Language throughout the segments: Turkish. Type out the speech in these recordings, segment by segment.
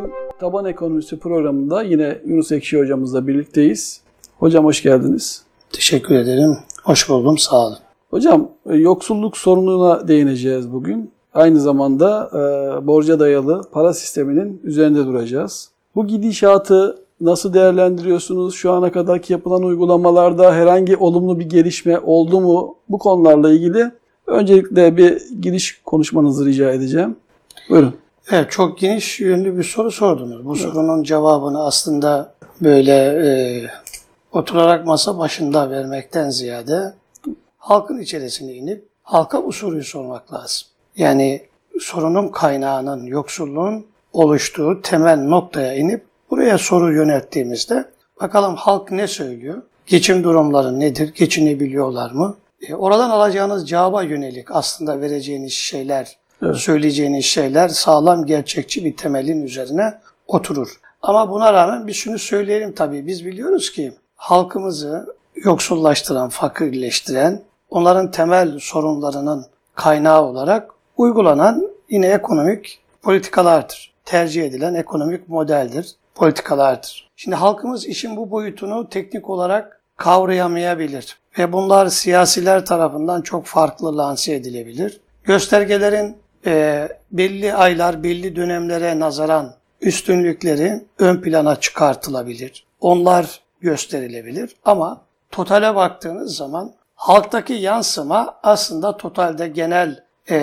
Ekşi'nin Taban Ekonomisi programında yine Yunus Ekşi hocamızla birlikteyiz. Hocam hoş geldiniz. Teşekkür ederim. Hoş buldum. Sağ olun. Hocam e, yoksulluk sorununa değineceğiz bugün. Aynı zamanda e, borca dayalı para sisteminin üzerinde duracağız. Bu gidişatı nasıl değerlendiriyorsunuz? Şu ana kadarki yapılan uygulamalarda herhangi olumlu bir gelişme oldu mu? Bu konularla ilgili öncelikle bir giriş konuşmanızı rica edeceğim. Buyurun. Evet, çok geniş yönlü bir soru sordunuz. Bu sorunun cevabını aslında böyle e, oturarak masa başında vermekten ziyade halkın içerisine inip halka bu soruyu sormak lazım. Yani sorunun kaynağının, yoksulluğun oluştuğu temel noktaya inip buraya soru yönelttiğimizde bakalım halk ne söylüyor? Geçim durumları nedir? Geçinebiliyorlar mı? E, oradan alacağınız cevaba yönelik aslında vereceğiniz şeyler. Söyleyeceğiniz şeyler sağlam, gerçekçi bir temelin üzerine oturur. Ama buna rağmen bir şunu söyleyelim tabii. Biz biliyoruz ki halkımızı yoksullaştıran, fakirleştiren, onların temel sorunlarının kaynağı olarak uygulanan yine ekonomik politikalardır. Tercih edilen ekonomik modeldir, politikalardır. Şimdi halkımız işin bu boyutunu teknik olarak kavrayamayabilir ve bunlar siyasiler tarafından çok farklı lanse edilebilir. Göstergelerin e, belli aylar, belli dönemlere nazaran üstünlükleri ön plana çıkartılabilir. Onlar gösterilebilir ama totale baktığınız zaman halktaki yansıma aslında totalde genel e,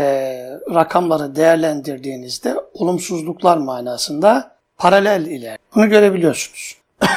rakamları değerlendirdiğinizde olumsuzluklar manasında paralel ile bunu görebiliyorsunuz.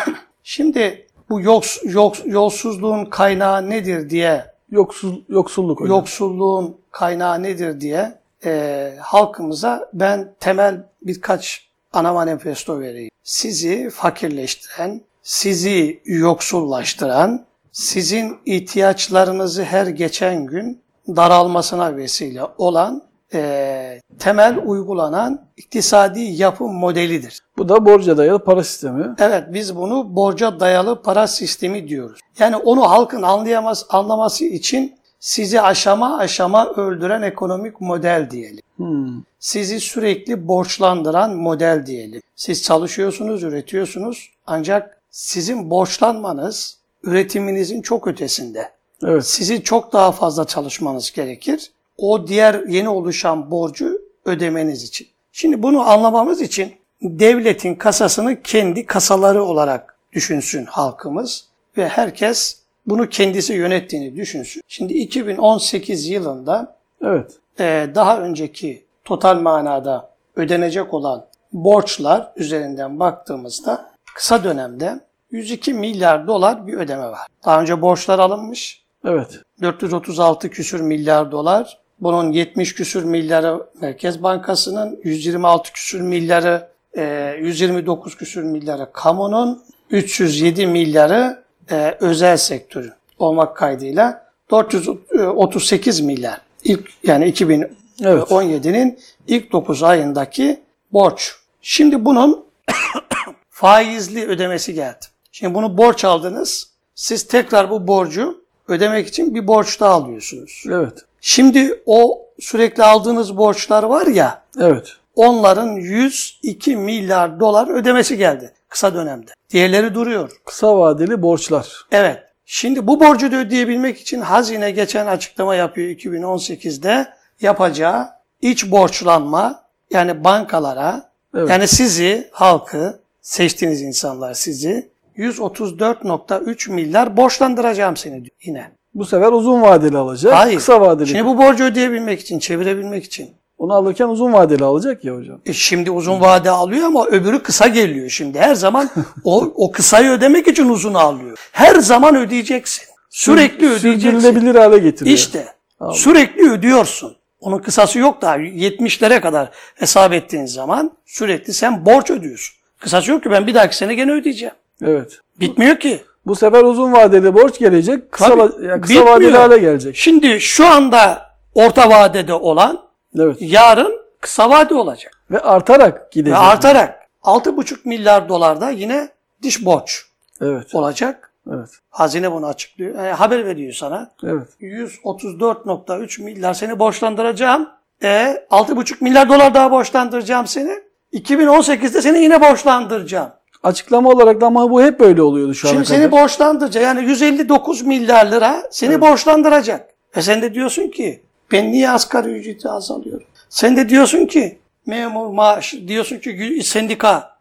Şimdi bu yoks, yoks, yolsuzluğun kaynağı nedir diye Yoksul, yoksulluk hocam. yoksulluğun kaynağı nedir diye e, halkımıza ben temel birkaç ana manifesto vereyim. Sizi fakirleştiren, sizi yoksullaştıran, sizin ihtiyaçlarınızı her geçen gün daralmasına vesile olan e, temel uygulanan iktisadi yapı modelidir. Bu da borca dayalı para sistemi. Evet biz bunu borca dayalı para sistemi diyoruz. Yani onu halkın anlayamaz, anlaması için sizi aşama aşama öldüren ekonomik model diyelim. Hmm. Sizi sürekli borçlandıran model diyelim. Siz çalışıyorsunuz, üretiyorsunuz ancak sizin borçlanmanız üretiminizin çok ötesinde. Evet. Sizi çok daha fazla çalışmanız gerekir. O diğer yeni oluşan borcu ödemeniz için. Şimdi bunu anlamamız için devletin kasasını kendi kasaları olarak düşünsün halkımız ve herkes bunu kendisi yönettiğini düşünsün. Şimdi 2018 yılında Evet. e, daha önceki total manada ödenecek olan borçlar üzerinden baktığımızda kısa dönemde 102 milyar dolar bir ödeme var. Daha önce borçlar alınmış. Evet. 436 küsür milyar dolar. Bunun 70 küsür milyarı Merkez Bankası'nın, 126 küsür milyarı, e, 129 küsür milyarı kamunun, 307 milyarı e, özel sektörün olmak kaydıyla 438 milyar. İlk yani 2017'nin ilk 9 ayındaki borç. Şimdi bunun faizli ödemesi geldi. Şimdi bunu borç aldınız. Siz tekrar bu borcu ödemek için bir borç daha alıyorsunuz. Evet. Şimdi o sürekli aldığınız borçlar var ya Evet. onların 102 milyar dolar ödemesi geldi kısa dönemde. Diğerleri duruyor. Kısa vadeli borçlar. Evet. Şimdi bu borcu da ödeyebilmek için hazine geçen açıklama yapıyor 2018'de yapacağı iç borçlanma yani bankalara Evet. yani sizi halkı seçtiğiniz insanlar sizi 134.3 milyar borçlandıracağım seni diyor yine. Bu sefer uzun vadeli alacak. Hayır. Kısa vadeli. Şimdi bu borcu ödeyebilmek için, çevirebilmek için. Onu alırken uzun vadeli alacak ya hocam. E şimdi uzun vade alıyor ama öbürü kısa geliyor şimdi. Her zaman o, o kısayı ödemek için uzun alıyor. Her zaman ödeyeceksin. Sürekli ödeyeceksin. Sürdürülebilir hale getiriyor. İşte sürekli ödüyorsun. Onun kısası yok daha 70'lere kadar hesap ettiğin zaman sürekli sen borç ödüyorsun. Kısası yok ki ben bir dahaki sene gene ödeyeceğim. Evet. Bitmiyor ki. Bu sefer uzun vadeli borç gelecek. Kısa, Tabii, kısa bitmiyor. vadeli hale gelecek. Şimdi şu anda orta vadede olan Evet. yarın kısa vade olacak. Ve artarak Ve gidecek. artarak 6,5 milyar dolarda yine dış borç Evet. olacak. Evet. Hazine bunu açıklıyor. Yani haber veriyor sana. Evet. 134.3 milyar seni borçlandıracağım. E 6,5 milyar dolar daha borçlandıracağım seni. 2018'de seni yine borçlandıracağım. Açıklama olarak da ama bu hep böyle oluyordu şu ana Şimdi seni borçlandıracak. Yani 159 milyar lira seni borçlandıracak. E sen de diyorsun ki ben niye asgari ücreti azalıyorum? Sen de diyorsun ki memur maaş diyorsun ki sendika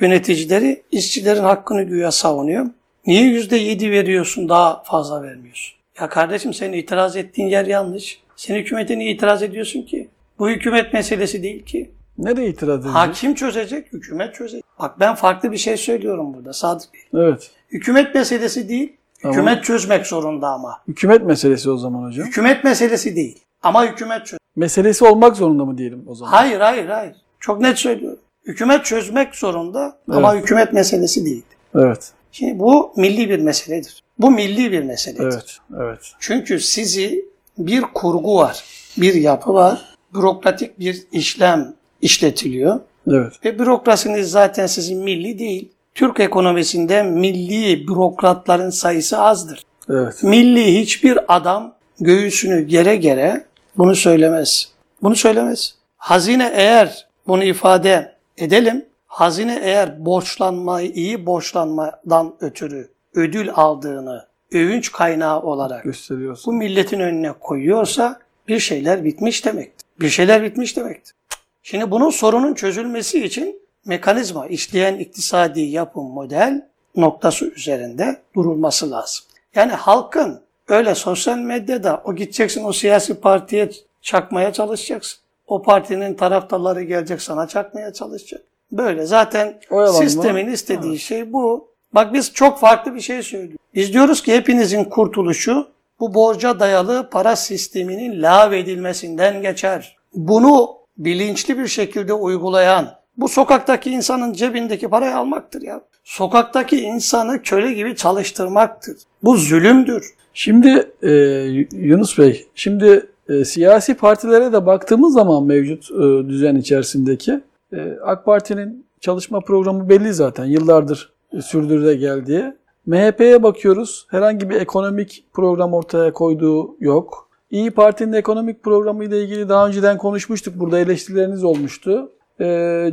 yöneticileri işçilerin hakkını güya savunuyor. Niye yüzde yedi veriyorsun daha fazla vermiyorsun? Ya kardeşim senin itiraz ettiğin yer yanlış. Sen hükümete niye itiraz ediyorsun ki? Bu hükümet meselesi değil ki. Nereye itiraz edecek? Hakim çözecek, hükümet çözecek. Bak ben farklı bir şey söylüyorum burada Sadık Bey. Evet. Hükümet meselesi değil, Tamam. hükümet çözmek zorunda ama. Hükümet meselesi o zaman hocam. Hükümet meselesi değil ama hükümet çöz. Meselesi olmak zorunda mı diyelim o zaman? Hayır, hayır, hayır. Çok net söylüyorum. Hükümet çözmek zorunda ama hükümet meselesi değil. Evet. Şimdi bu milli bir meseledir. Bu milli bir meseledir. Evet. Evet. Çünkü sizi bir kurgu var, bir yapı var, bürokratik bir işlem işletiliyor. Evet. Ve bürokrasiniz zaten sizin milli değil. Türk ekonomisinde milli bürokratların sayısı azdır. Evet. Milli hiçbir adam göğsünü gere gere bunu söylemez. Bunu söylemez. Hazine eğer bunu ifade edelim. Hazine eğer borçlanmayı iyi borçlanmadan ötürü ödül aldığını övünç kaynağı olarak Gösteriyorsun. bu milletin önüne koyuyorsa bir şeyler bitmiş demektir. Bir şeyler bitmiş demektir. Şimdi bunun sorunun çözülmesi için mekanizma, işleyen iktisadi yapım model noktası üzerinde durulması lazım. Yani halkın öyle sosyal medyada o gideceksin o siyasi partiye çakmaya çalışacaksın. O partinin taraftarları gelecek sana çakmaya çalışacak. Böyle zaten Oyalanma. sistemin istediği şey bu. Bak biz çok farklı bir şey söylüyoruz. Biz diyoruz ki hepinizin kurtuluşu bu borca dayalı para sisteminin lağvedilmesinden geçer. Bunu bilinçli bir şekilde uygulayan bu sokaktaki insanın cebindeki parayı almaktır ya. Sokaktaki insanı köle gibi çalıştırmaktır. Bu zulümdür. Şimdi e, Yunus Bey, şimdi e, siyasi partilere de baktığımız zaman mevcut e, düzen içerisindeki e, AK Parti'nin çalışma programı belli zaten. Yıllardır e, sürdürüle geldiği. MHP'ye bakıyoruz. Herhangi bir ekonomik program ortaya koyduğu yok. İyi Parti'nin ekonomik programı ile ilgili daha önceden konuşmuştuk. Burada eleştirileriniz olmuştu. E,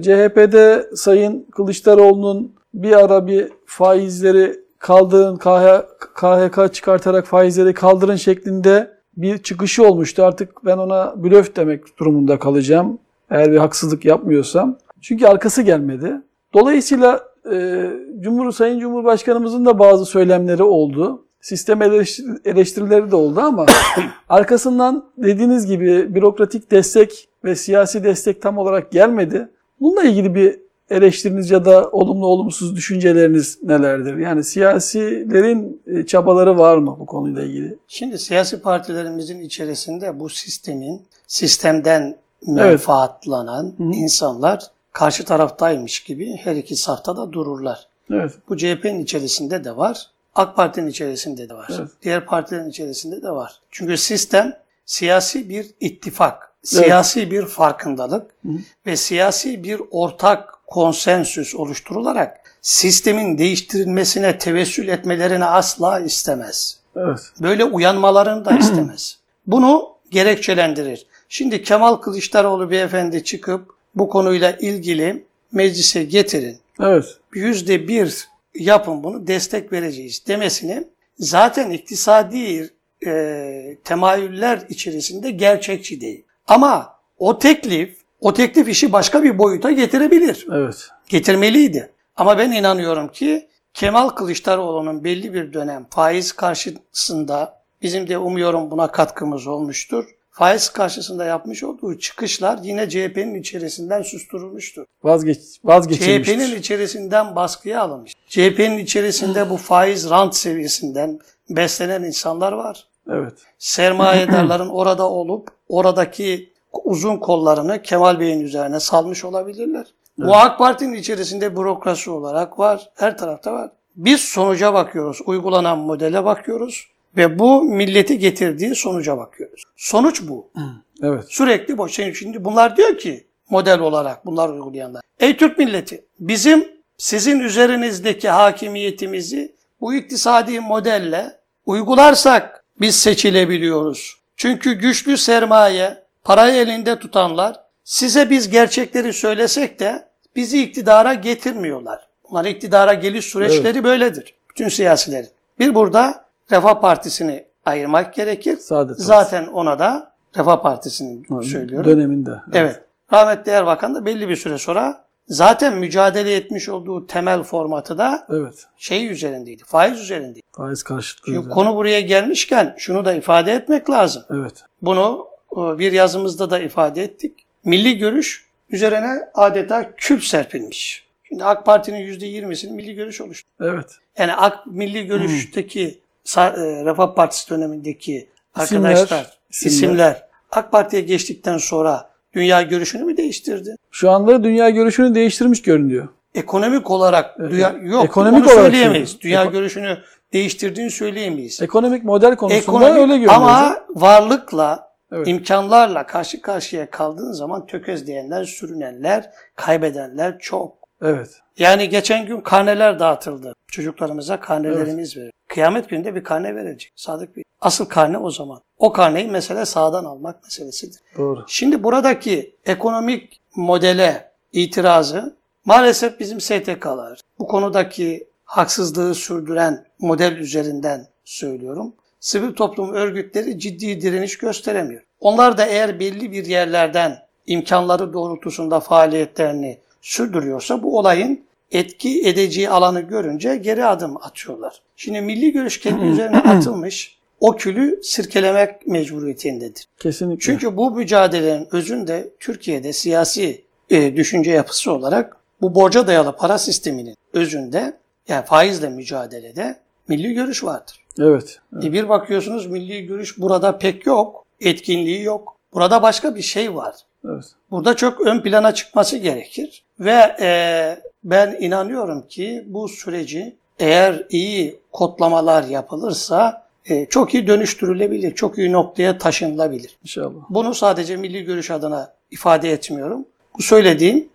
CHP'de Sayın Kılıçdaroğlu'nun bir ara bir faizleri kaldırın, KH, KHK çıkartarak faizleri kaldırın şeklinde bir çıkışı olmuştu. Artık ben ona blöf demek durumunda kalacağım. Eğer bir haksızlık yapmıyorsam. Çünkü arkası gelmedi. Dolayısıyla e, Cumhur Sayın Cumhurbaşkanımızın da bazı söylemleri oldu. Sistem eleştir- eleştirileri de oldu ama arkasından dediğiniz gibi bürokratik destek ve siyasi destek tam olarak gelmedi. Bununla ilgili bir eleştiriniz ya da olumlu olumsuz düşünceleriniz nelerdir? Yani siyasilerin e, çabaları var mı bu konuyla ilgili? Şimdi siyasi partilerimizin içerisinde bu sistemin sistemden menfaatlanan insanlar karşı taraftaymış gibi her iki safta da dururlar. Evet. Bu CHP'nin içerisinde de var. AK Parti'nin içerisinde de var. Evet. Diğer partilerin içerisinde de var. Çünkü sistem siyasi bir ittifak, siyasi bir farkındalık ve siyasi bir ortak konsensüs oluşturularak sistemin değiştirilmesine tevessül etmelerini asla istemez. Evet. Böyle uyanmalarını da istemez. Bunu gerekçelendirir. Şimdi Kemal Kılıçdaroğlu beyefendi çıkıp bu konuyla ilgili meclise getirin. Evet. Yüzde bir yapın bunu destek vereceğiz demesini zaten iktisadi e, temayüller içerisinde gerçekçi değil. Ama o teklif, o teklif işi başka bir boyuta getirebilir. Evet. Getirmeliydi. Ama ben inanıyorum ki Kemal Kılıçdaroğlu'nun belli bir dönem faiz karşısında bizim de umuyorum buna katkımız olmuştur. Faiz karşısında yapmış olduğu çıkışlar yine CHP'nin içerisinden susturulmuştur. Vazgeç, CHP'nin vazgeçilmiştir. içerisinden baskıya alınmış. CHP'nin içerisinde bu faiz rant seviyesinden beslenen insanlar var. Evet. Sermayedarların orada olup oradaki uzun kollarını Kemal Bey'in üzerine salmış olabilirler. Bu AK Parti'nin içerisinde bürokrasi olarak var. Her tarafta var. Biz sonuca bakıyoruz. Uygulanan modele bakıyoruz. Ve bu milleti getirdiği sonuca bakıyoruz. Sonuç bu. Evet. Sürekli bu. Şimdi, şimdi bunlar diyor ki model olarak bunlar uygulayanlar. Ey Türk milleti bizim sizin üzerinizdeki hakimiyetimizi bu iktisadi modelle uygularsak biz seçilebiliyoruz. Çünkü güçlü sermaye, parayı elinde tutanlar size biz gerçekleri söylesek de bizi iktidara getirmiyorlar. Bunlar iktidara geliş süreçleri böyledir. Bütün siyasilerin. Bir burada Refah Partisi'ni ayırmak gerekir. Saadet. Zaten ona da Refah Partisi'ni söylüyorum. Döneminde. Evet. Rahmetli Erbakan da belli bir süre sonra zaten mücadele etmiş olduğu temel formatı da Evet. şey üzerindeydi. Faiz üzerindeydi. Faiz karşıtlığı. Üzerine. konu buraya gelmişken şunu da ifade etmek lazım. Evet. Bunu e, bir yazımızda da ifade ettik. Milli görüş üzerine adeta kül serpilmiş. Şimdi AK Parti'nin %20'sini milli görüş oluştu. Evet. Yani AK Milli Görüş'teki e, Refah Partisi dönemindeki İsimler, arkadaşlar, isimler. isimler AK Parti'ye geçtikten sonra dünya görüşünü mü değiştirdi? Şu anda dünya görüşünü değiştirmiş görünüyor. Ekonomik olarak dünya, yok Ekonomik onu olarak söyleyemeyiz. söylüyorum. Dünya Eko- görüşünü değiştirdiğini söyleyemeyiz. Ekonomik model konusunda Ekonomik öyle görünüyor. ama varlıkla, Evet. imkanlarla karşı karşıya kaldığın zaman tökezleyenler, sürünenler, kaybedenler çok. Evet. Yani geçen gün karneler dağıtıldı. Çocuklarımıza karnelerimiz verir. Kıyamet gününde bir karne verilecek. Sadık Bey. Asıl karne o zaman. O karneyi mesele sağdan almak meselesidir. Doğru. Şimdi buradaki ekonomik modele itirazı maalesef bizim STK'lar bu konudaki haksızlığı sürdüren model üzerinden söylüyorum. Sivil toplum örgütleri ciddi direniş gösteremiyor. Onlar da eğer belli bir yerlerden imkanları doğrultusunda faaliyetlerini sürdürüyorsa bu olayın etki edeceği alanı görünce geri adım atıyorlar. Şimdi milli görüş kendi üzerine atılmış o külü sirkelemek mecburiyetindedir. Kesinlikle. Çünkü bu mücadelenin özünde Türkiye'de siyasi e, düşünce yapısı olarak bu borca dayalı para sisteminin özünde yani faizle mücadelede milli görüş vardır. Evet. E bir bakıyorsunuz milli görüş burada pek yok, etkinliği yok. Burada başka bir şey var. Evet. Burada çok ön plana çıkması gerekir. Ve e, ben inanıyorum ki bu süreci eğer iyi kodlamalar yapılırsa e, çok iyi dönüştürülebilir, çok iyi noktaya taşınılabilir. İnşallah. Bunu sadece milli görüş adına ifade etmiyorum. Bu söylediğim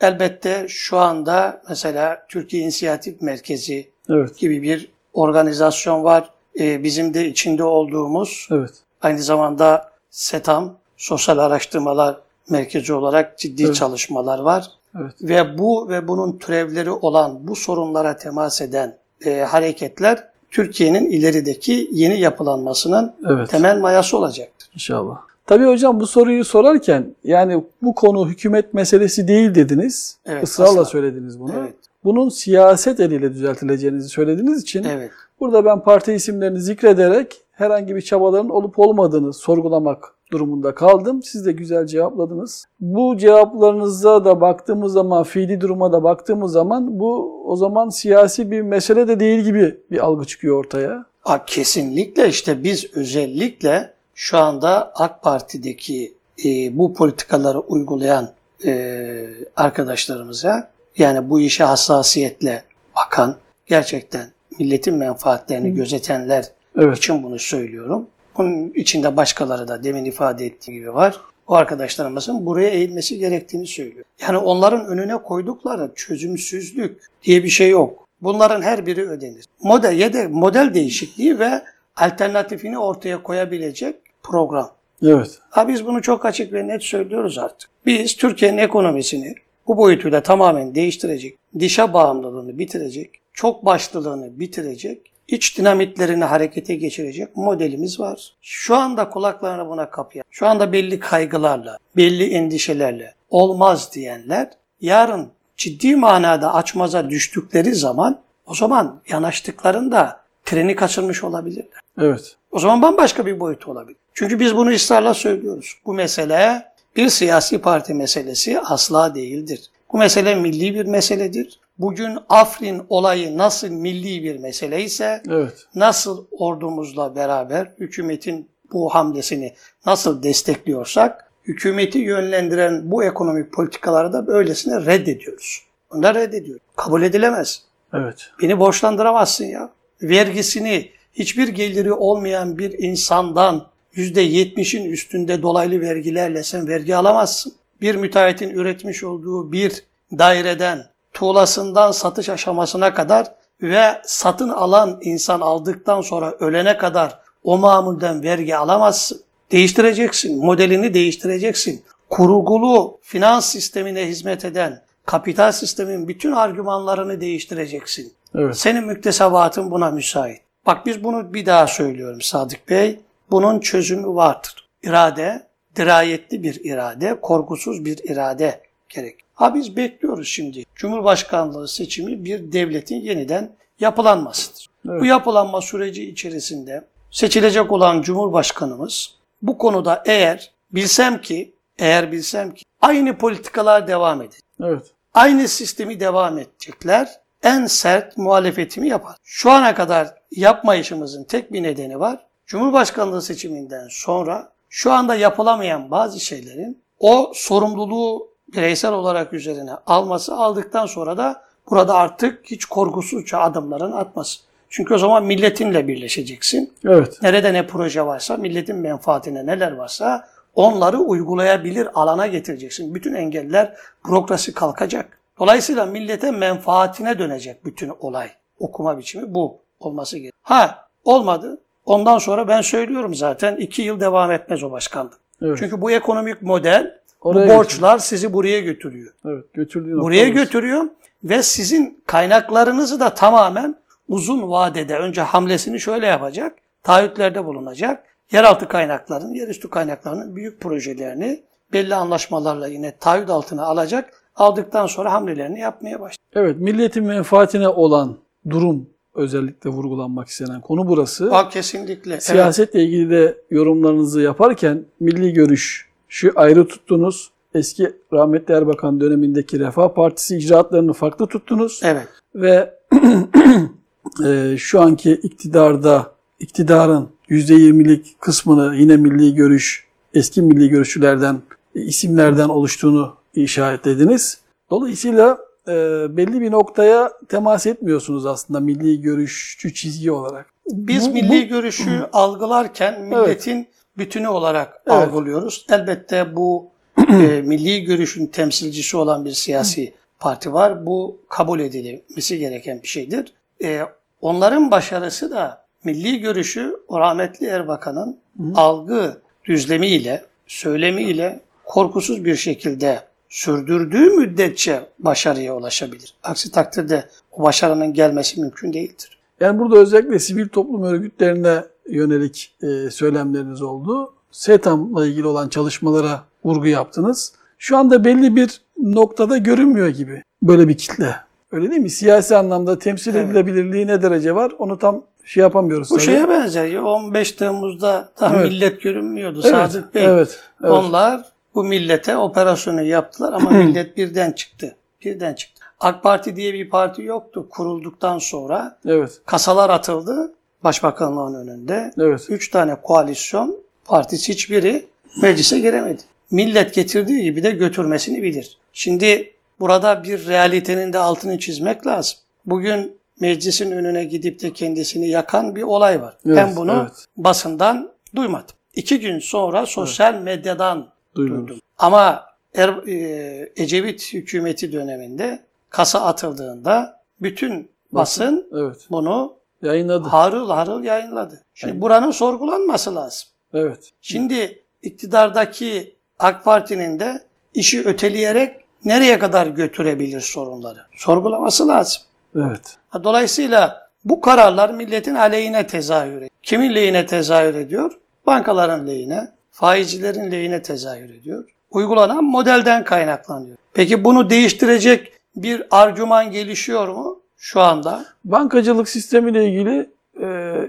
elbette şu anda mesela Türkiye İnisiyatif Merkezi Evet. gibi bir organizasyon var. E, bizim de içinde olduğumuz Evet. Aynı zamanda SETAM, Sosyal Araştırmalar Merkezi olarak ciddi Evet. çalışmalar var. Evet. Ve bu ve bunun türevleri olan bu sorunlara temas eden e, hareketler Türkiye'nin ilerideki yeni yapılanmasının Evet. temel mayası olacaktır. İnşallah. Tabii hocam bu soruyu sorarken yani bu konu hükümet meselesi değil dediniz. Evet, Israrla asla. söylediniz bunu. Evet. Bunun siyaset eliyle düzeltileceğinizi söylediğiniz için Evet. burada ben parti isimlerini zikrederek herhangi bir çabaların olup olmadığını sorgulamak durumunda kaldım. Siz de güzel cevapladınız. Bu cevaplarınıza da baktığımız zaman, fiili duruma da baktığımız zaman bu o zaman siyasi bir mesele de değil gibi bir algı çıkıyor ortaya. Ha, kesinlikle işte biz özellikle şu anda AK Parti'deki e, bu politikaları uygulayan e, arkadaşlarımıza yani bu işe hassasiyetle bakan gerçekten milletin menfaatlerini gözetenler Evet. için bunu söylüyorum. Bunun içinde başkaları da demin ifade ettiğim gibi var. O arkadaşlarımızın buraya eğilmesi gerektiğini söylüyor. Yani onların önüne koydukları çözümsüzlük diye bir şey yok. Bunların her biri ödenir. Model ya da model değişikliği ve alternatifini ortaya koyabilecek program. Evet. Ha biz bunu çok açık ve net söylüyoruz artık. Biz Türkiye'nin ekonomisini bu boyutuyla tamamen değiştirecek, dışa bağımlılığını bitirecek, çok başlılığını bitirecek, iç dinamitlerini harekete geçirecek modelimiz var. Şu anda kulaklarını buna kapayan, şu anda belli kaygılarla, belli endişelerle olmaz diyenler yarın ciddi manada açmaza düştükleri zaman o zaman yanaştıklarında treni kaçırmış olabilirler. Evet. O zaman bambaşka bir boyut olabilir. Çünkü biz bunu ısrarla söylüyoruz. Bu mesele bir siyasi parti meselesi asla değildir. Bu mesele milli bir meseledir. Bugün Afrin olayı nasıl milli bir mesele ise Evet. nasıl ordumuzla beraber hükümetin bu hamlesini nasıl destekliyorsak hükümeti yönlendiren bu ekonomik politikaları da böylesine reddediyoruz. Bunları reddediyoruz. Kabul edilemez. Evet. Beni borçlandıramazsın ya. Vergisini hiçbir geliri olmayan bir insandan %70'in üstünde dolaylı vergilerle sen vergi alamazsın. Bir müteahhitin üretmiş olduğu bir daireden tuğlasından satış aşamasına kadar ve satın alan insan aldıktan sonra ölene kadar o mamulden vergi alamazsın. Değiştireceksin, modelini değiştireceksin. Kurgulu finans sistemine hizmet eden kapital sistemin bütün argümanlarını değiştireceksin. Evet. Senin müktesebatın buna müsait. Bak biz bunu bir daha söylüyorum Sadık Bey. Bunun çözümü vardır. İrade, dirayetli bir irade, korkusuz bir irade gerek. Ha biz bekliyoruz şimdi. Cumhurbaşkanlığı seçimi bir devletin yeniden yapılanmasıdır. Evet. Bu yapılanma süreci içerisinde seçilecek olan Cumhurbaşkanımız bu konuda eğer bilsem ki, eğer bilsem ki aynı politikalar devam edecek. Evet. Aynı sistemi devam edecekler. En sert muhalefetimi yapar. Şu ana kadar yapmayışımızın tek bir nedeni var. Cumhurbaşkanlığı seçiminden sonra şu anda yapılamayan bazı şeylerin o sorumluluğu bireysel olarak üzerine alması aldıktan sonra da burada artık hiç korkusuzca adımların atması. Çünkü o zaman milletinle birleşeceksin. Evet. Nerede ne proje varsa, milletin menfaatine neler varsa onları uygulayabilir alana getireceksin. Bütün engeller, bürokrasi kalkacak. Dolayısıyla millete menfaatine dönecek bütün olay. Okuma biçimi bu olması gerekiyor. Ha olmadı. Ondan sonra ben söylüyorum zaten iki yıl devam etmez o başkanlık. Evet. Çünkü bu ekonomik model, Oraya bu borçlar sizi buraya götürüyor. Evet. Götürdüğü Buraya götürüyor ve sizin kaynaklarınızı da tamamen uzun vadede önce hamlesini şöyle yapacak. Taahhütlerde bulunacak. Yeraltı kaynaklarının, yerüstü kaynaklarının büyük projelerini belli anlaşmalarla yine taahhüt altına alacak. Aldıktan sonra hamlelerini yapmaya başlayacak. Evet. Milletin menfaatine olan durum özellikle vurgulanmak istenen konu burası. Bak kesinlikle. Evet. Siyasetle ilgili de yorumlarınızı yaparken milli görüş şu ayrı tuttunuz. Eski rahmetli Erbakan dönemindeki Refah Partisi icraatlarını farklı tuttunuz. Evet. Ve e, şu anki iktidarda iktidarın %20'lik kısmını yine milli görüş, eski milli görüşçülerden, e, isimlerden oluştuğunu işaretlediniz. Dolayısıyla e, belli bir noktaya temas etmiyorsunuz aslında milli görüşçü çizgi olarak. Biz Bu- milli bu- görüşü algılarken milletin bütünü olarak Evet. algılıyoruz. Elbette bu e, milli görüşün temsilcisi olan bir siyasi parti var. Bu kabul edilmesi gereken bir şeydir. E, onların başarısı da milli görüşü o rahmetli Erbakan'ın algı düzlemiyle, söylemiyle korkusuz bir şekilde sürdürdüğü müddetçe başarıya ulaşabilir. Aksi takdirde o başarının gelmesi mümkün değildir. Yani burada özellikle sivil toplum örgütlerine yönelik e, söylemleriniz oldu. SETAM'la ilgili olan çalışmalara vurgu yaptınız. Şu anda belli bir noktada görünmüyor gibi böyle bir kitle. Öyle değil mi? Siyasi anlamda temsil Evet. edilebilirliği ne derece var onu tam şey yapamıyoruz. Bu tabii. şeye benzer. 15 Temmuz'da tam Evet. millet görünmüyordu evet, Sadık Bey. Evet, evet. Onlar bu millete operasyonu yaptılar ama millet birden çıktı. Birden çıktı. AK Parti diye bir parti yoktu kurulduktan sonra. evet, Kasalar atıldı başbakanlığın önünde. evet. Üç tane koalisyon partisi hiçbiri meclise giremedi. Millet getirdiği gibi de götürmesini bilir. Şimdi burada bir realitenin de altını çizmek lazım. Bugün meclisin önüne gidip de kendisini yakan bir olay var. Evet, ben bunu evet. basından duymadım. İki gün sonra sosyal medyadan Duydunuz. duydum. Ama er, e, Ecevit hükümeti döneminde kasa atıldığında bütün basın Evet. bunu Yayınladı. harıl harıl yayınladı. Şimdi buranın sorgulanması lazım. Evet. Şimdi iktidardaki AK Parti'nin de işi öteleyerek nereye kadar götürebilir sorunları? Sorgulaması lazım. Evet. Dolayısıyla bu kararlar milletin aleyhine tezahür ediyor. Kimin lehine tezahür ediyor? Bankaların lehine, faizcilerin lehine tezahür ediyor. Uygulanan modelden kaynaklanıyor. Peki bunu değiştirecek bir argüman gelişiyor mu şu anda? Bankacılık sistemiyle ilgili e,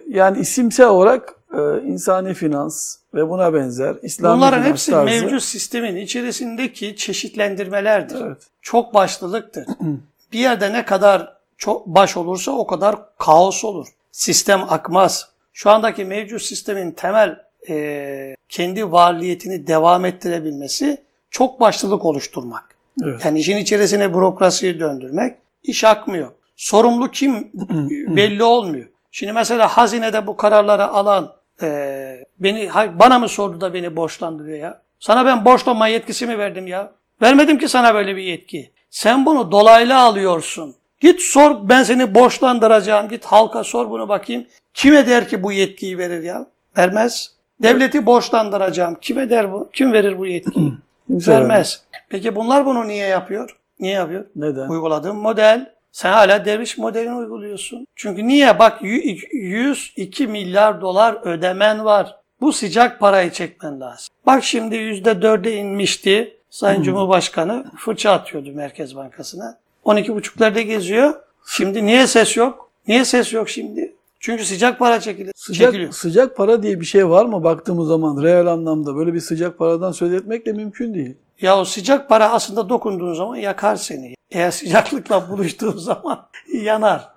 yani isimsel olarak e, insani finans ve buna benzer İslami Bunların finans hepsi tarzı. mevcut sistemin içerisindeki çeşitlendirmelerdir. Evet. Çok başlılıktır. bir yerde ne kadar çok baş olursa o kadar kaos olur. Sistem akmaz. Şu andaki mevcut sistemin temel e, kendi varliyetini devam ettirebilmesi çok başlılık oluşturmak. Evet. Yani işin içerisine bürokrasiyi döndürmek iş akmıyor. Sorumlu kim belli olmuyor. Şimdi mesela hazinede bu kararları alan e, beni bana mı sordu da beni borçlandırıyor ya? Sana ben borçlanma yetkisi mi verdim ya? Vermedim ki sana böyle bir yetki. Sen bunu dolaylı alıyorsun. Git sor ben seni borçlandıracağım. Git halka sor bunu bakayım. Kime der ki bu yetkiyi verir ya? Vermez. Devleti borçlandıracağım. Kime der bu? Kim verir bu yetkiyi? Vermez. Peki bunlar bunu niye yapıyor? Niye yapıyor? Neden? Uyguladığın model. Sen hala derviş modelini uyguluyorsun. Çünkü niye? Bak 102 milyar dolar ödemen var. Bu sıcak parayı çekmen lazım. Bak şimdi %4'e inmişti. Sayın Cumhurbaşkanı fırça atıyordu Merkez Bankası'na. 12,5'larda geziyor. Şimdi niye ses yok? Niye ses yok şimdi? Çünkü sıcak para çekilir. Sıcak, çekiliyor. sıcak para diye bir şey var mı baktığımız zaman reel anlamda böyle bir sıcak paradan söz etmek de mümkün değil. Ya o sıcak para aslında dokunduğun zaman yakar seni. Eğer sıcaklıkla buluştuğun zaman yanar.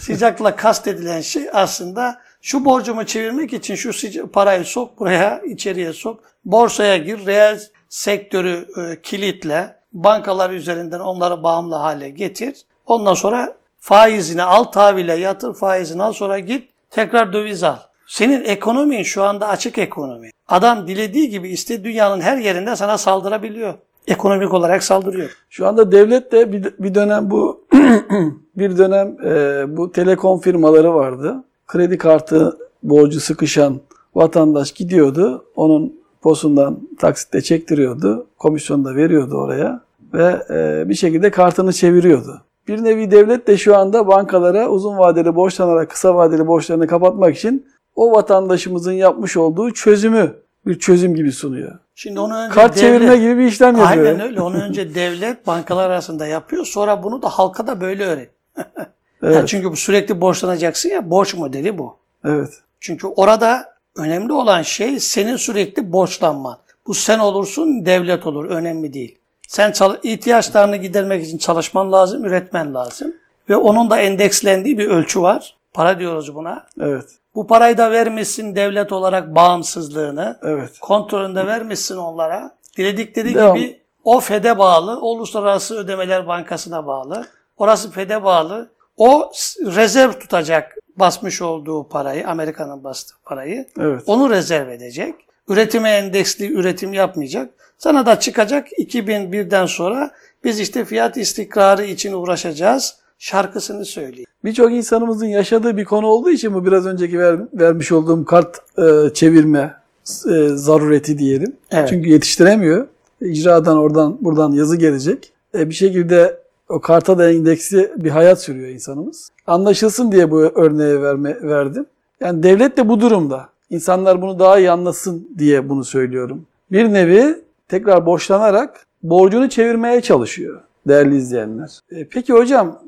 Sıcakla kastedilen şey aslında şu borcumu çevirmek için şu parayı sok buraya, içeriye sok. Borsaya gir, reel sektörü e, kilitle, bankalar üzerinden onları bağımlı hale getir. Ondan sonra faizini al, tahvile yatır, faizini al, sonra git tekrar döviz al. Senin ekonomin şu anda açık ekonomi. Adam dilediği gibi iste dünyanın her yerinde sana saldırabiliyor. Ekonomik olarak saldırıyor. Şu anda devlet de bir, bir dönem bu bir dönem e, bu telekom firmaları vardı. Kredi kartı borcu sıkışan vatandaş gidiyordu. Onun posundan taksitle çektiriyordu. Komisyonu da veriyordu oraya ve e, bir şekilde kartını çeviriyordu. Bir nevi devlet de şu anda bankalara uzun vadeli borçlanarak kısa vadeli borçlarını kapatmak için o vatandaşımızın yapmış olduğu çözümü bir çözüm gibi sunuyor. Şimdi onu önce Kart devlet- çevirme gibi bir işlem yapıyor. Aynen öyle. Onu önce devlet bankalar arasında yapıyor. Sonra bunu da halka da böyle öğret. Evet, Yani çünkü bu sürekli borçlanacaksın ya borç modeli bu. evet. Çünkü orada önemli olan şey senin sürekli borçlanman. Bu sen olursun, devlet olur. Önemli değil. Sen ihtiyaçlarını gidermek için çalışman lazım, üretmen lazım. Ve onun da endekslendiği bir ölçü var. Para diyoruz buna. Evet. Bu parayı da vermişsin devlet olarak bağımsızlığını. Evet. Kontrolünde vermişsin onlara. Diledikleri Devam. gibi o FED'e bağlı, Uluslararası Ödemeler Bankası'na bağlı. Orası FED'e bağlı. O rezerv tutacak basmış olduğu parayı, Amerika'nın bastığı parayı. Evet. Onu rezerv edecek. Üretime endeksli üretim yapmayacak. Sana da çıkacak 2001'den sonra biz işte fiyat istikrarı için uğraşacağız şarkısını söyleyeyim. Birçok insanımızın yaşadığı bir konu olduğu için bu biraz önceki ver- vermiş olduğum kart e, çevirme e, zarureti diyelim. Evet. Çünkü yetiştiremiyor. İcradan oradan buradan yazı gelecek. E, bir şekilde o karta da endeksli bir hayat sürüyor insanımız. Anlaşılsın diye bu örneği verme, verdim. Yani devlet de bu durumda. İnsanlar bunu daha iyi anlasın diye bunu söylüyorum. Bir nevi tekrar borçlanarak borcunu çevirmeye çalışıyor değerli izleyenler. E, Peki hocam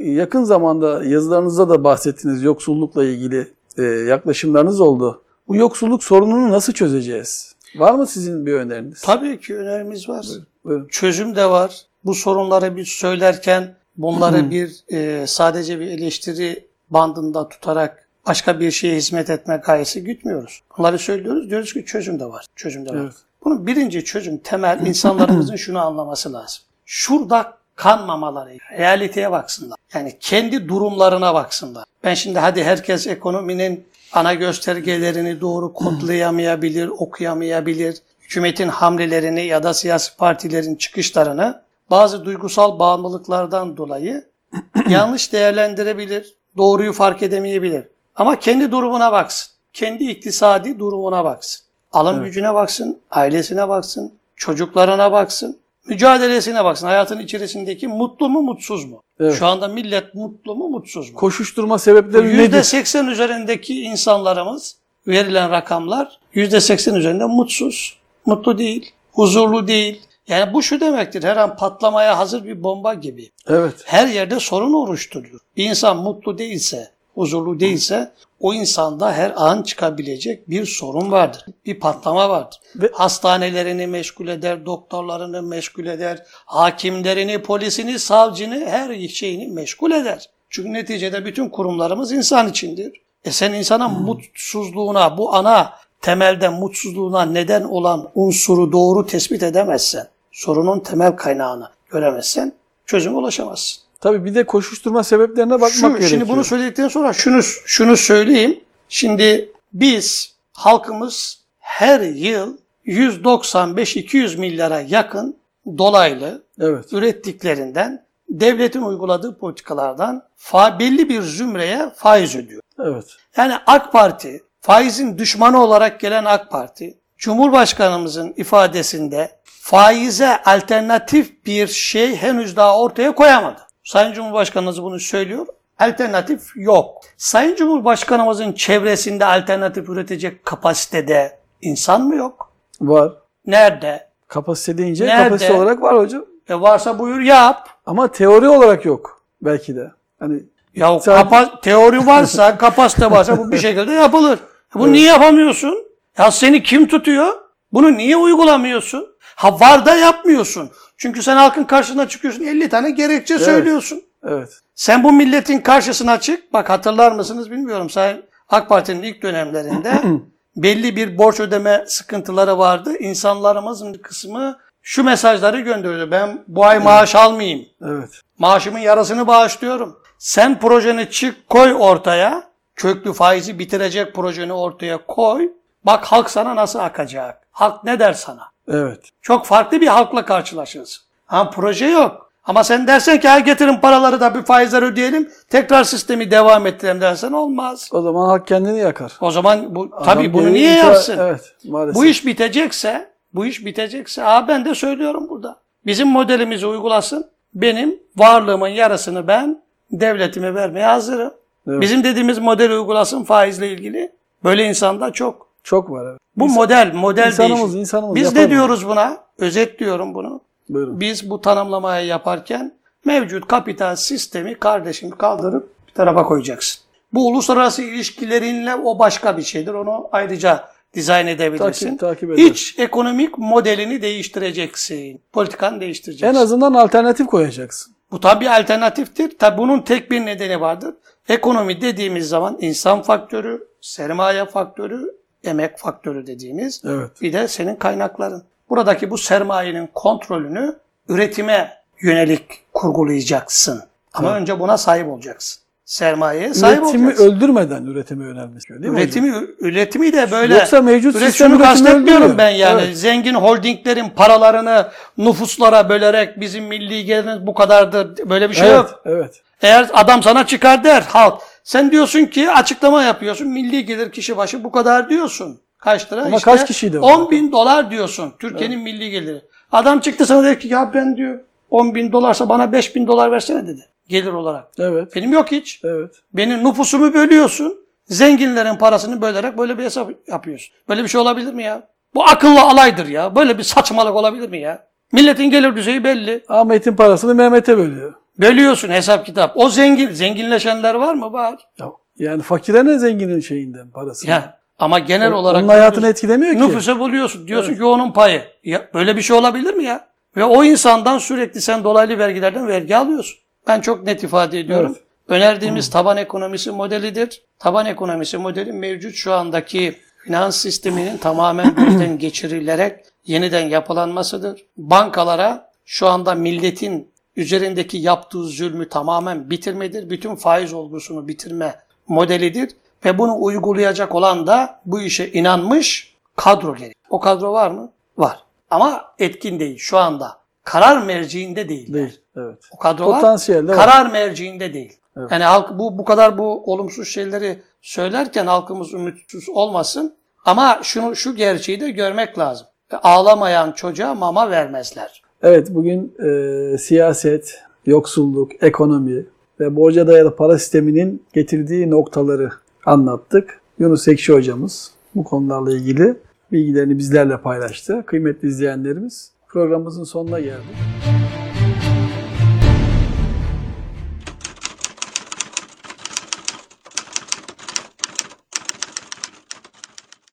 yakın zamanda yazılarınızda da bahsettiniz yoksullukla ilgili e, yaklaşımlarınız oldu. Bu yoksulluk sorununu nasıl çözeceğiz? Var mı sizin bir öneriniz? Tabii ki önerimiz var. Buyurun. çözüm de var. Bu sorunları bir söylerken bunları bir e, sadece bir eleştiri bandında tutarak başka bir şeye hizmet etme gayesi gütmüyoruz. Bunları söylüyoruz. Diyoruz ki çözüm de var. Çözüm de var. Evet. Bunun birinci çözüm temel insanlarımızın şunu anlaması lazım. Şurada kanmamaları, realiteye baksınlar. Yani kendi durumlarına baksınlar. Ben şimdi hadi herkes ekonominin ana göstergelerini doğru kodlayamayabilir, okuyamayabilir. Hükümetin hamlelerini ya da siyasi partilerin çıkışlarını bazı duygusal bağımlılıklardan dolayı yanlış değerlendirebilir, doğruyu fark edemeyebilir. Ama kendi durumuna baksın. Kendi iktisadi durumuna baksın. Alım Evet. gücüne baksın, ailesine baksın, çocuklarına baksın, mücadelesine baksın. Hayatın içerisindeki mutlu mu, mutsuz mu? Evet. Şu anda millet mutlu mu, mutsuz mu? Koşuşturma sebepleri Yüzde nedir? seksen üzerindeki insanlarımız verilen rakamlar yüzde seksen üzerinde mutsuz, mutlu değil, huzurlu değil. Yani bu şu demektir, her an patlamaya hazır bir bomba gibi. Evet. Her yerde sorun oluşturuyor. Bir insan mutlu değilse, huzurlu değilse o insanda her an çıkabilecek bir sorun vardır. Bir patlama vardır. Ve- Hastanelerini meşgul eder, doktorlarını meşgul eder, hakimlerini, polisini, savcını, her şeyini meşgul eder. Çünkü neticede bütün kurumlarımız insan içindir. E sen insana mutsuzluğuna, bu ana temelde mutsuzluğuna neden olan unsuru doğru tespit edemezsen, sorunun temel kaynağını göremezsen çözüme ulaşamazsın. Tabii bir de koşuşturma sebeplerine bakmak Şu, gerekiyor. şimdi bunu söyledikten sonra şunu şunu söyleyeyim. Şimdi biz halkımız her yıl 195-200 milyara yakın dolaylı Evet. ürettiklerinden devletin uyguladığı politikalardan fa belli bir zümreye faiz ödüyor. Evet. Yani AK Parti, faizin düşmanı olarak gelen AK Parti, Cumhurbaşkanımızın ifadesinde faize alternatif bir şey henüz daha ortaya koyamadı. Sayın Cumhurbaşkanımız bunu söylüyor. Alternatif yok. Sayın Cumhurbaşkanımızın çevresinde alternatif üretecek kapasitede insan mı yok? Var. Nerede? Kapasite deyince Nerede? kapasite olarak var hocam. E varsa buyur yap. Ama teori olarak yok belki de. Hani Ya Sen- kapa- teori varsa, kapasite varsa bu bir şekilde yapılır. E Bunu niye yapamıyorsun? Ya seni kim tutuyor? Bunu niye uygulamıyorsun? Ha var da yapmıyorsun. Çünkü sen halkın karşısına çıkıyorsun 50 tane gerekçe söylüyorsun. evet. Sen bu milletin karşısına çık. Bak hatırlar mısınız bilmiyorum. Sayın AK Parti'nin ilk dönemlerinde belli bir borç ödeme sıkıntıları vardı. İnsanlarımızın bir kısmı şu mesajları gönderiyordu. Ben bu ay maaş almayayım. Evet. Maaşımın yarısını bağışlıyorum. Sen projeni çık koy ortaya. Köklü faizi bitirecek projeni ortaya koy. Bak halk sana nasıl akacak. Halk ne der sana? Evet. Çok farklı bir halkla karşılaşırsın. Ha proje yok. Ama sen dersen ki "Ha, getirin paraları da bir faizler ödeyelim. Tekrar sistemi devam ettirelim dersen olmaz. O zaman halk kendini yakar. O zaman bu Adam tabii bunu niye yapsın? Evet. Maalesef. Bu iş bitecekse, bu iş bitecekse, aa ben de söylüyorum burada. Bizim modelimizi uygulasın. Benim varlığımın yarısını ben devletime vermeye hazırım. Evet. Bizim dediğimiz model uygulasın faizle ilgili. Böyle insan da çok. Çok var evet. Bu model, model İnsanımız, değil. insanımız Biz ne diyoruz buna? Özetliyorum bunu. Buyurun. Biz bu tanımlamayı yaparken mevcut kapital sistemi kardeşim kaldırıp bir tarafa koyacaksın. Bu uluslararası ilişkilerinle o başka bir şeydir. Onu ayrıca dizayn edebilirsin. Takip- takip eder. İç ekonomik modelini değiştireceksin. Politikanı değiştireceksin. En azından alternatif koyacaksın. Bu tabii alternatiftir. Tabii bunun tek bir nedeni vardır. Ekonomi dediğimiz zaman insan faktörü, sermaye faktörü, emek faktörü dediğimiz Evet. bir de senin kaynakların. Buradaki bu sermayenin kontrolünü üretime yönelik kurgulayacaksın. Ama önce buna sahip olacaksın. Sermayeye sahip Üretimi olacaksın. öldürmeden üretime yönelmiş. Değil mi hocam? Üretimi, üretimi de böyle. Yoksa mevcut Üret- sistem üretimi kastetmiyorum öldürüyor. ben yani. Evet. Zengin holdinglerin paralarını nüfuslara bölerek bizim milli gelirimiz bu kadardır. Böyle bir şey Evet. yok. Evet. Eğer adam sana çıkar der halk. Sen diyorsun ki açıklama yapıyorsun. Milli gelir kişi başı bu kadar diyorsun. Kaç lira? Ama İşte kaç kişiydi o? 10 bin dolar diyorsun. Türkiye'nin milli geliri. Adam çıktı sana dedi ki ya ben diyor 10 bin dolarsa bana 5 bin dolar versene dedi. Gelir olarak. Evet. Benim yok hiç. Evet. Benim nüfusumu bölüyorsun. Zenginlerin parasını bölerek böyle bir hesap yapıyorsun. Böyle bir şey olabilir mi ya? Bu akıllı alaydır ya. Böyle bir saçmalık olabilir mi ya? Milletin gelir düzeyi belli. Ahmet'in parasını Mehmet'e bölüyor. Bölüyorsun hesap kitap. O zengin, zenginleşenler var mı? Var. Ya, yani fakire ne zenginin şeyinden parası. Ya ama genel olarak Onun hayatını etkilemiyor ki. nüfusa buluyorsun. Diyorsun ki onun payı. Ya böyle bir şey olabilir mi ya? Ve o insandan sürekli sen dolaylı vergilerden vergi alıyorsun. Ben çok net ifade ediyorum. Evet. Önerdiğimiz taban ekonomisi modelidir. Taban ekonomisi modeli mevcut şu andaki finans sisteminin tamamen gözden geçirilerek yeniden yapılanmasıdır. Bankalara şu anda milletin üzerindeki yaptığı zulmü tamamen bitirmedir. Bütün faiz olgusunu bitirme modelidir. Ve bunu uygulayacak olan da bu işe inanmış kadro gerek. O kadro var mı? Var. Ama etkin değil şu anda. Karar merciinde değil. Değil. Evet. O kadro Potansiyel de var. var. Karar merciinde değil. Yani halk bu bu kadar bu olumsuz şeyleri söylerken halkımız ümitsiz olmasın. Ama şunu şu gerçeği de görmek lazım. Ağlamayan çocuğa mama vermezler. Evet bugün e, siyaset, yoksulluk, ekonomi ve borca dayalı para sisteminin getirdiği noktaları anlattık. Yunus Ekşi hocamız bu konularla ilgili bilgilerini bizlerle paylaştı. Kıymetli izleyenlerimiz programımızın sonuna geldik.